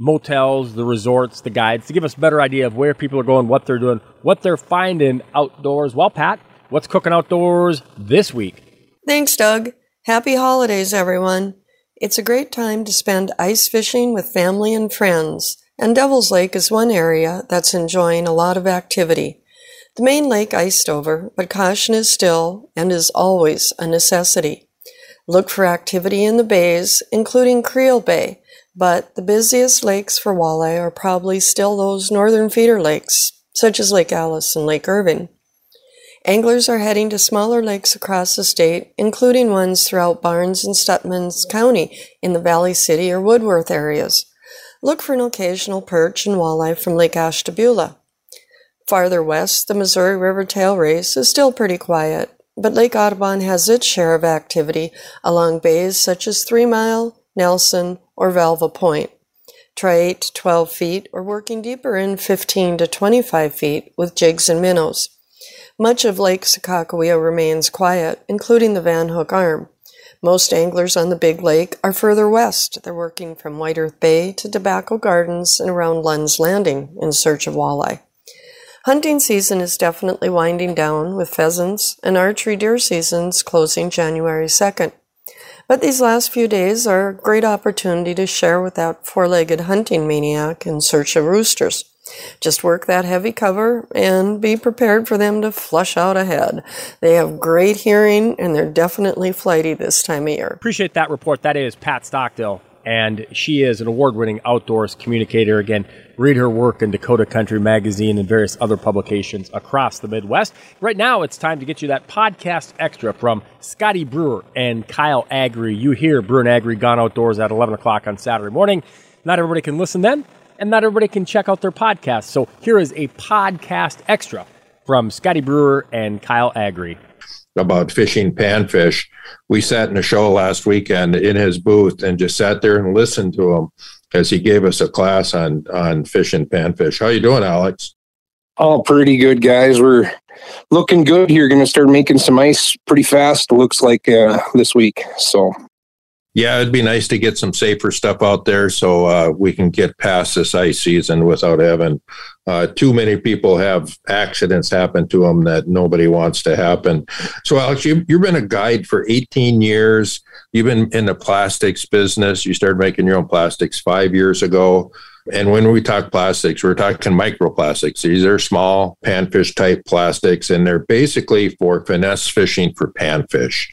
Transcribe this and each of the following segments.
motels, the resorts, the guides to give us a better idea of where people are going, what they're doing, what they're finding outdoors. Well, Pat, what's cooking outdoors this week? Thanks, Doug. Happy holidays, everyone. It's a great time to spend ice fishing with family and friends, and Devil's Lake is one area that's enjoying a lot of activity. The main lake iced over, but caution is still and is always a necessity. Look for activity in the bays, including Creel Bay, but the busiest lakes for walleye are probably still those northern feeder lakes, such as Lake Alice and Lake Irvine. Anglers are heading to smaller lakes across the state, including ones throughout Barnes and Stutsman County in the Valley City or Woodworth areas. Look for an occasional perch and walleye from Lake Ashtabula. Farther west, the Missouri River Tail Race is still pretty quiet, but Lake Audubon has its share of activity along bays such as Three Mile, Nelson, or Valva Point. Try 8 to 12 feet or working deeper in 15 to 25 feet with jigs and minnows. Much of Lake Sakakawea remains quiet, including the Van Hook Arm. Most anglers on the Big Lake are further west. They're working from White Earth Bay to Tobacco Gardens and around Lund's Landing in search of walleye. Hunting season is definitely winding down with pheasants and archery deer seasons closing January 2nd. But these last few days are a great opportunity to share with that four legged hunting maniac in search of roosters. Just work that heavy cover and be prepared for them to flush out ahead. They have great hearing and they're definitely flighty this time of year. Appreciate that report. That is Pat Stockdale and she is an award winning outdoors communicator. Again, read her work in Dakota Country Magazine and various other publications across the Midwest. Right now, it's time to get you that podcast extra from Scotty Brewer and Kyle Agri. You hear Brewer and Agri Gone Outdoors at 11 o'clock on Saturday morning. Not everybody can listen then, and not everybody can check out their podcast. So here is a podcast extra from Scotty Brewer and Kyle Agri about fishing panfish. We sat in a show last weekend in his booth and just sat there and listened to him as he gave us a class on on fishing panfish. How you doing, Alex? All pretty good, guys. We're looking good here. Going to start making some ice pretty fast. Looks like uh, this week. So yeah, it'd be nice to get some safer stuff out there so uh, we can get past this ice season without having uh, too many people have accidents happen to them that nobody wants to happen. So, Alex, you, you've been a guide for 18 years. You've been in the plastics business. You started making your own plastics five years ago. And when we talk plastics, we're talking microplastics. These are small panfish type plastics, and they're basically for finesse fishing for panfish.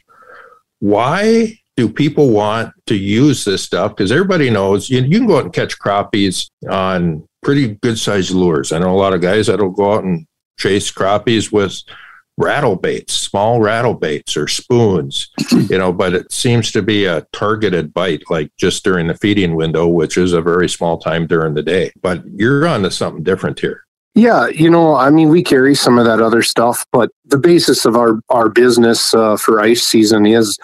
Why do people want to use this stuff? Because everybody knows you, you, can go out and catch crappies on pretty good sized lures. I know a lot of guys that'll go out and chase crappies with rattle baits, small rattle baits or spoons, you know, but it seems to be a targeted bite, like just during the feeding window, which is a very small time during the day. But you're on to something different here. Yeah, you know, I mean, we carry some of that other stuff, but the basis of our our business uh, for ice season is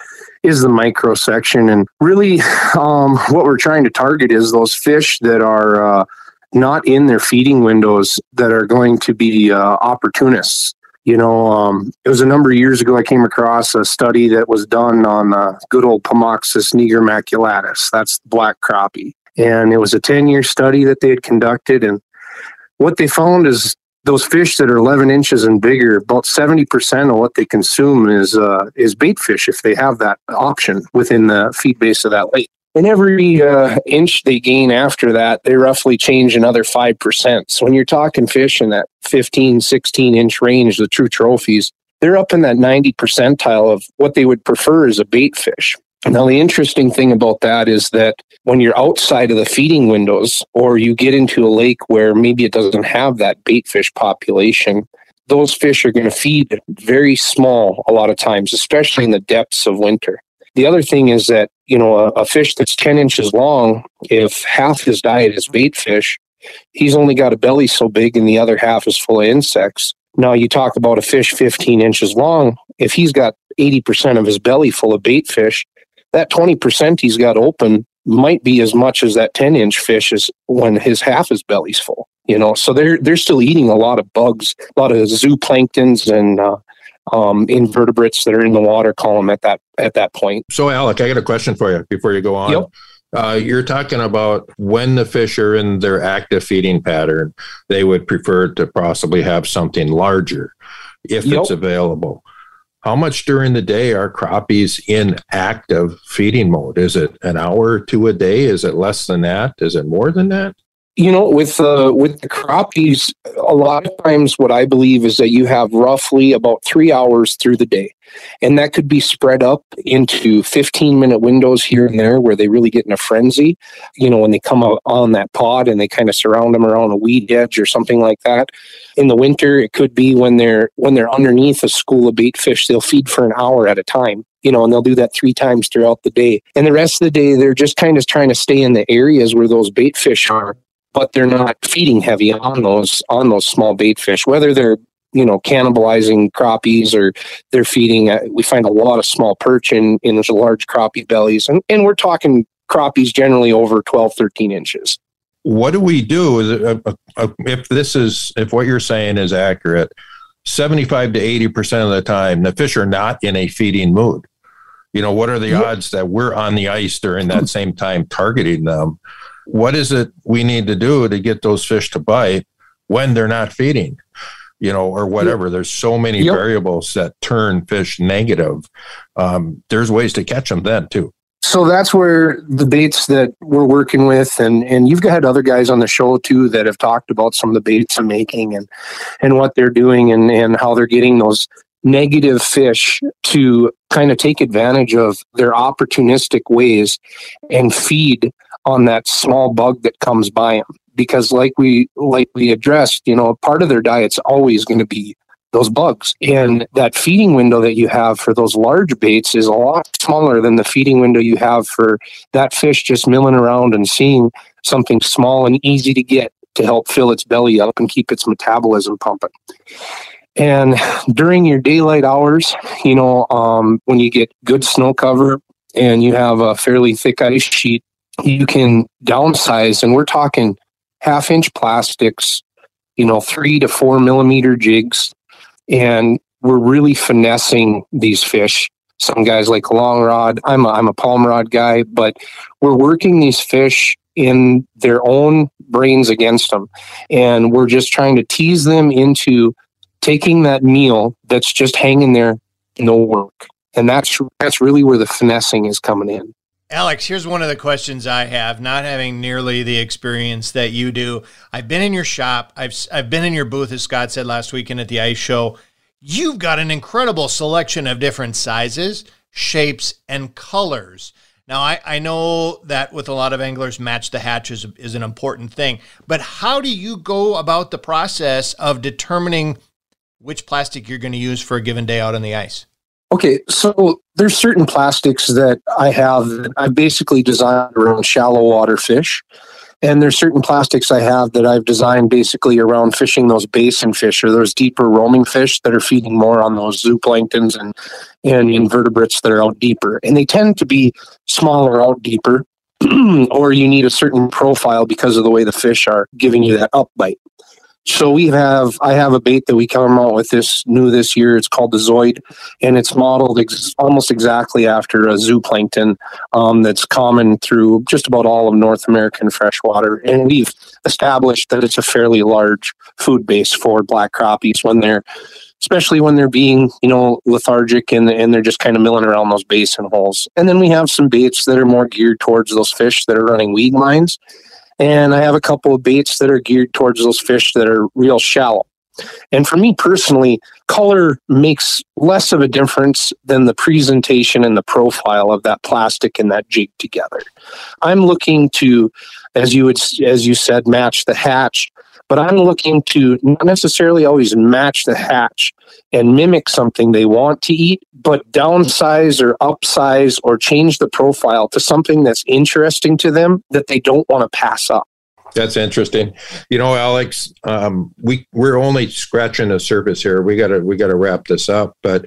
is the micro section, and really, um, what we're trying to target is those fish that are uh, not in their feeding windows that are going to be uh, opportunists. You know, um, it was a number of years ago I came across a study that was done on uh, good old Pomoxis nigromaculatus. That's the black crappie. And it was a 10 year study that they had conducted. And what they found is those fish that are 11 inches and bigger, about 70% of what they consume is uh, is bait fish if they have that option within the feed base of that lake. And every uh, inch they gain after that, they roughly change another 5%. So when you're talking fish in that 15, 16 inch range, the true trophies, they're up in that 90 percentile of what they would prefer as a bait fish. Now, the interesting thing about that is that when you're outside of the feeding windows or you get into a lake where maybe it doesn't have that bait fish population, those fish are going to feed very small a lot of times, especially in the depths of winter. The other thing is that, you know, a, a fish that's 10 inches long, if half his diet is bait fish, he's only got a belly so big and the other half is full of insects. Now, you talk about a fish 15 inches long, if he's got 80% of his belly full of bait fish, that 20% he's got open might be as much as that 10 inch fish is when his half his belly's full you know so they're they're still eating a lot of bugs a lot of zooplanktons and uh, um, invertebrates that are in the water column at that at that point so alec i got a question for you before you go on yep. Uh, you're talking about when the fish are in their active feeding pattern, they would prefer to possibly have something larger if yep. it's available. How much during the day are crappies in active feeding mode? Is it an hour or two a day? Is it less than that? Is it more than that? You know with uh, with the crappies a lot of times what i believe is that you have roughly about three hours through the day. And that could be spread up into 15 minute windows here and there where they really get in a frenzy. You know when they come out on that pod and they kind of surround them around a weed edge or something like that. In the winter it could be when they're when they're underneath a school of bait fish they'll feed for an hour at a time you know, and they'll do that three times throughout the day. And the rest of the day, they're just kind of trying to stay in the areas where those bait fish are but they're not feeding heavy on those on those small bait fish. Whether they're you know cannibalizing crappies or they're feeding uh, we find a lot of small perch in in those large crappie bellies. And, and we're talking crappies generally over 12 13 inches. What do we do uh, uh, if this is if what you're saying is accurate 75 to 80 percent of the time the fish are not in a feeding mood. You know what are the odds that we're on the ice during that same time targeting them what is it we need to do to get those fish to bite when they're not feeding you know or whatever? There's so many yep. variables that turn fish negative. Um, there's ways to catch them then too. So that's where the baits that we're working with and and you've had other guys on the show too that have talked about some of the baits I'm making and and what they're doing and and how they're getting those negative fish to kind of take advantage of their opportunistic ways and feed on that small bug that comes by them because like we like we addressed you know a part of their diet's always going to be those bugs. And that feeding window that you have for those large baits is a lot smaller than the feeding window you have for that fish just milling around and seeing something small and easy to get to help fill its belly up and keep its metabolism pumping. And during your daylight hours you know um, when you get good snow cover and you have a fairly thick ice sheet you can downsize, and we're talking half inch plastics, you know, three to four millimeter jigs. And we're really finessing these fish. Some guys like long rod. I'm a, I'm a palm rod guy, but we're working these fish in their own brains against them. And we're just trying to tease them into taking that meal that's just hanging there, no work. And that's that's really where the finessing is coming in. Alex, here's one of the questions I have, not having nearly the experience that you do. I've been in your shop, I've, I've been in your booth, as Scott said last weekend at the ice show. You've got an incredible selection of different sizes, shapes, and colors. Now, I, I know that with a lot of anglers, match the hatch is, is an important thing, but how do you go about the process of determining which plastic you're going to use for a given day out on the ice? Okay, so there's certain plastics that I have that I basically designed around shallow water fish. And there's certain plastics I have that I've designed basically around fishing those basin fish or those deeper roaming fish that are feeding more on those zooplanktons and, and invertebrates that are out deeper. And they tend to be smaller out deeper, or you need a certain profile because of the way the fish are giving you that up bite. So we have, I have a bait that we come out with this new this year. It's called the Zoid, and it's modeled ex- almost exactly after a zooplankton um, that's common through just about all of North American freshwater. And we've established that it's a fairly large food base for black crappies when they're, especially when they're being, you know, lethargic and and they're just kind of milling around those basin holes. And then we have some baits that are more geared towards those fish that are running weed lines and I have a couple of baits that are geared towards those fish that are real shallow. And for me personally, color makes less of a difference than the presentation and the profile of that plastic and that jig together. I'm looking to, as you would, as you said, match the hatch, but I'm looking to not necessarily always match the hatch and mimic something they want to eat, but downsize or upsize or change the profile to something that's interesting to them that they don't want to pass up. That's interesting. You know, Alex, um, we we're only scratching the surface here. We gotta we gotta wrap this up. But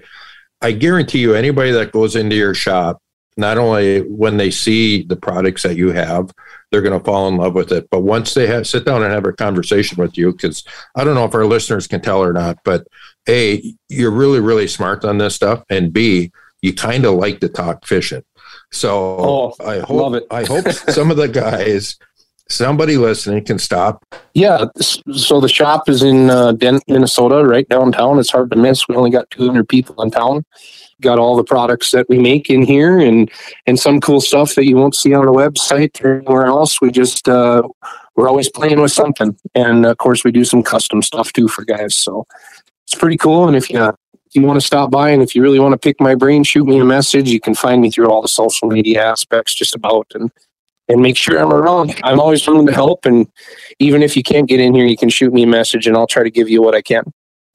I guarantee you, anybody that goes into your shop, not only when they see the products that you have, they're going to fall in love with it. But once they have sit down and have a conversation with you, because I don't know if our listeners can tell or not, but a you're really really smart on this stuff, and b you kind of like to talk fishing. So oh, I hope I hope some of the guys somebody listening can stop. Yeah. So the shop is in uh, Dent, Minnesota, right downtown. It's hard to miss. We only got 200 people in town. Got all the products that we make in here and and some cool stuff that you won't see on the website or anywhere else. We just uh, we're always playing with something, and of course we do some custom stuff too for guys. So it's pretty cool. And if you if you want to stop by and if you really want to pick my brain, shoot me a message. You can find me through all the social media aspects, just about and and make sure I'm around. I'm always willing to help. And even if you can't get in here, you can shoot me a message and I'll try to give you what I can.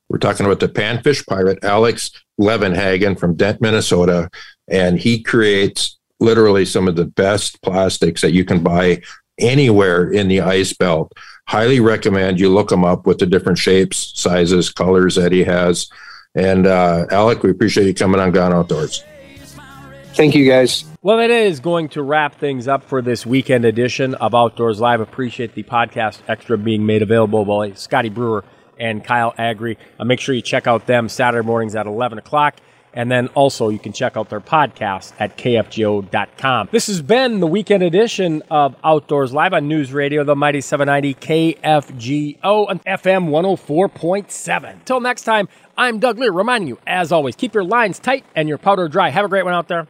We're talking about the panfish pirate, Alex Levenhagen from Dent, Minnesota. And he creates literally some of the best plastics that you can buy anywhere in the ice belt. Highly recommend you look him up with the different shapes, sizes, colors that he has. And uh, Alec, we appreciate you coming on Gone Outdoors. Thank you, guys. Well, that is going to wrap things up for this weekend edition of Outdoors Live. Appreciate the podcast extra being made available by Scotty Brewer and Kyle Agri. Uh, make sure you check out them Saturday mornings at 11 o'clock. And then also you can check out their podcast at kfgo.com. This has been the weekend edition of Outdoors Live on News Radio, the Mighty 790 KFGO and FM 104.7. Till next time, I'm Doug Leier reminding you, as always, keep your lines tight and your powder dry. Have a great one out there.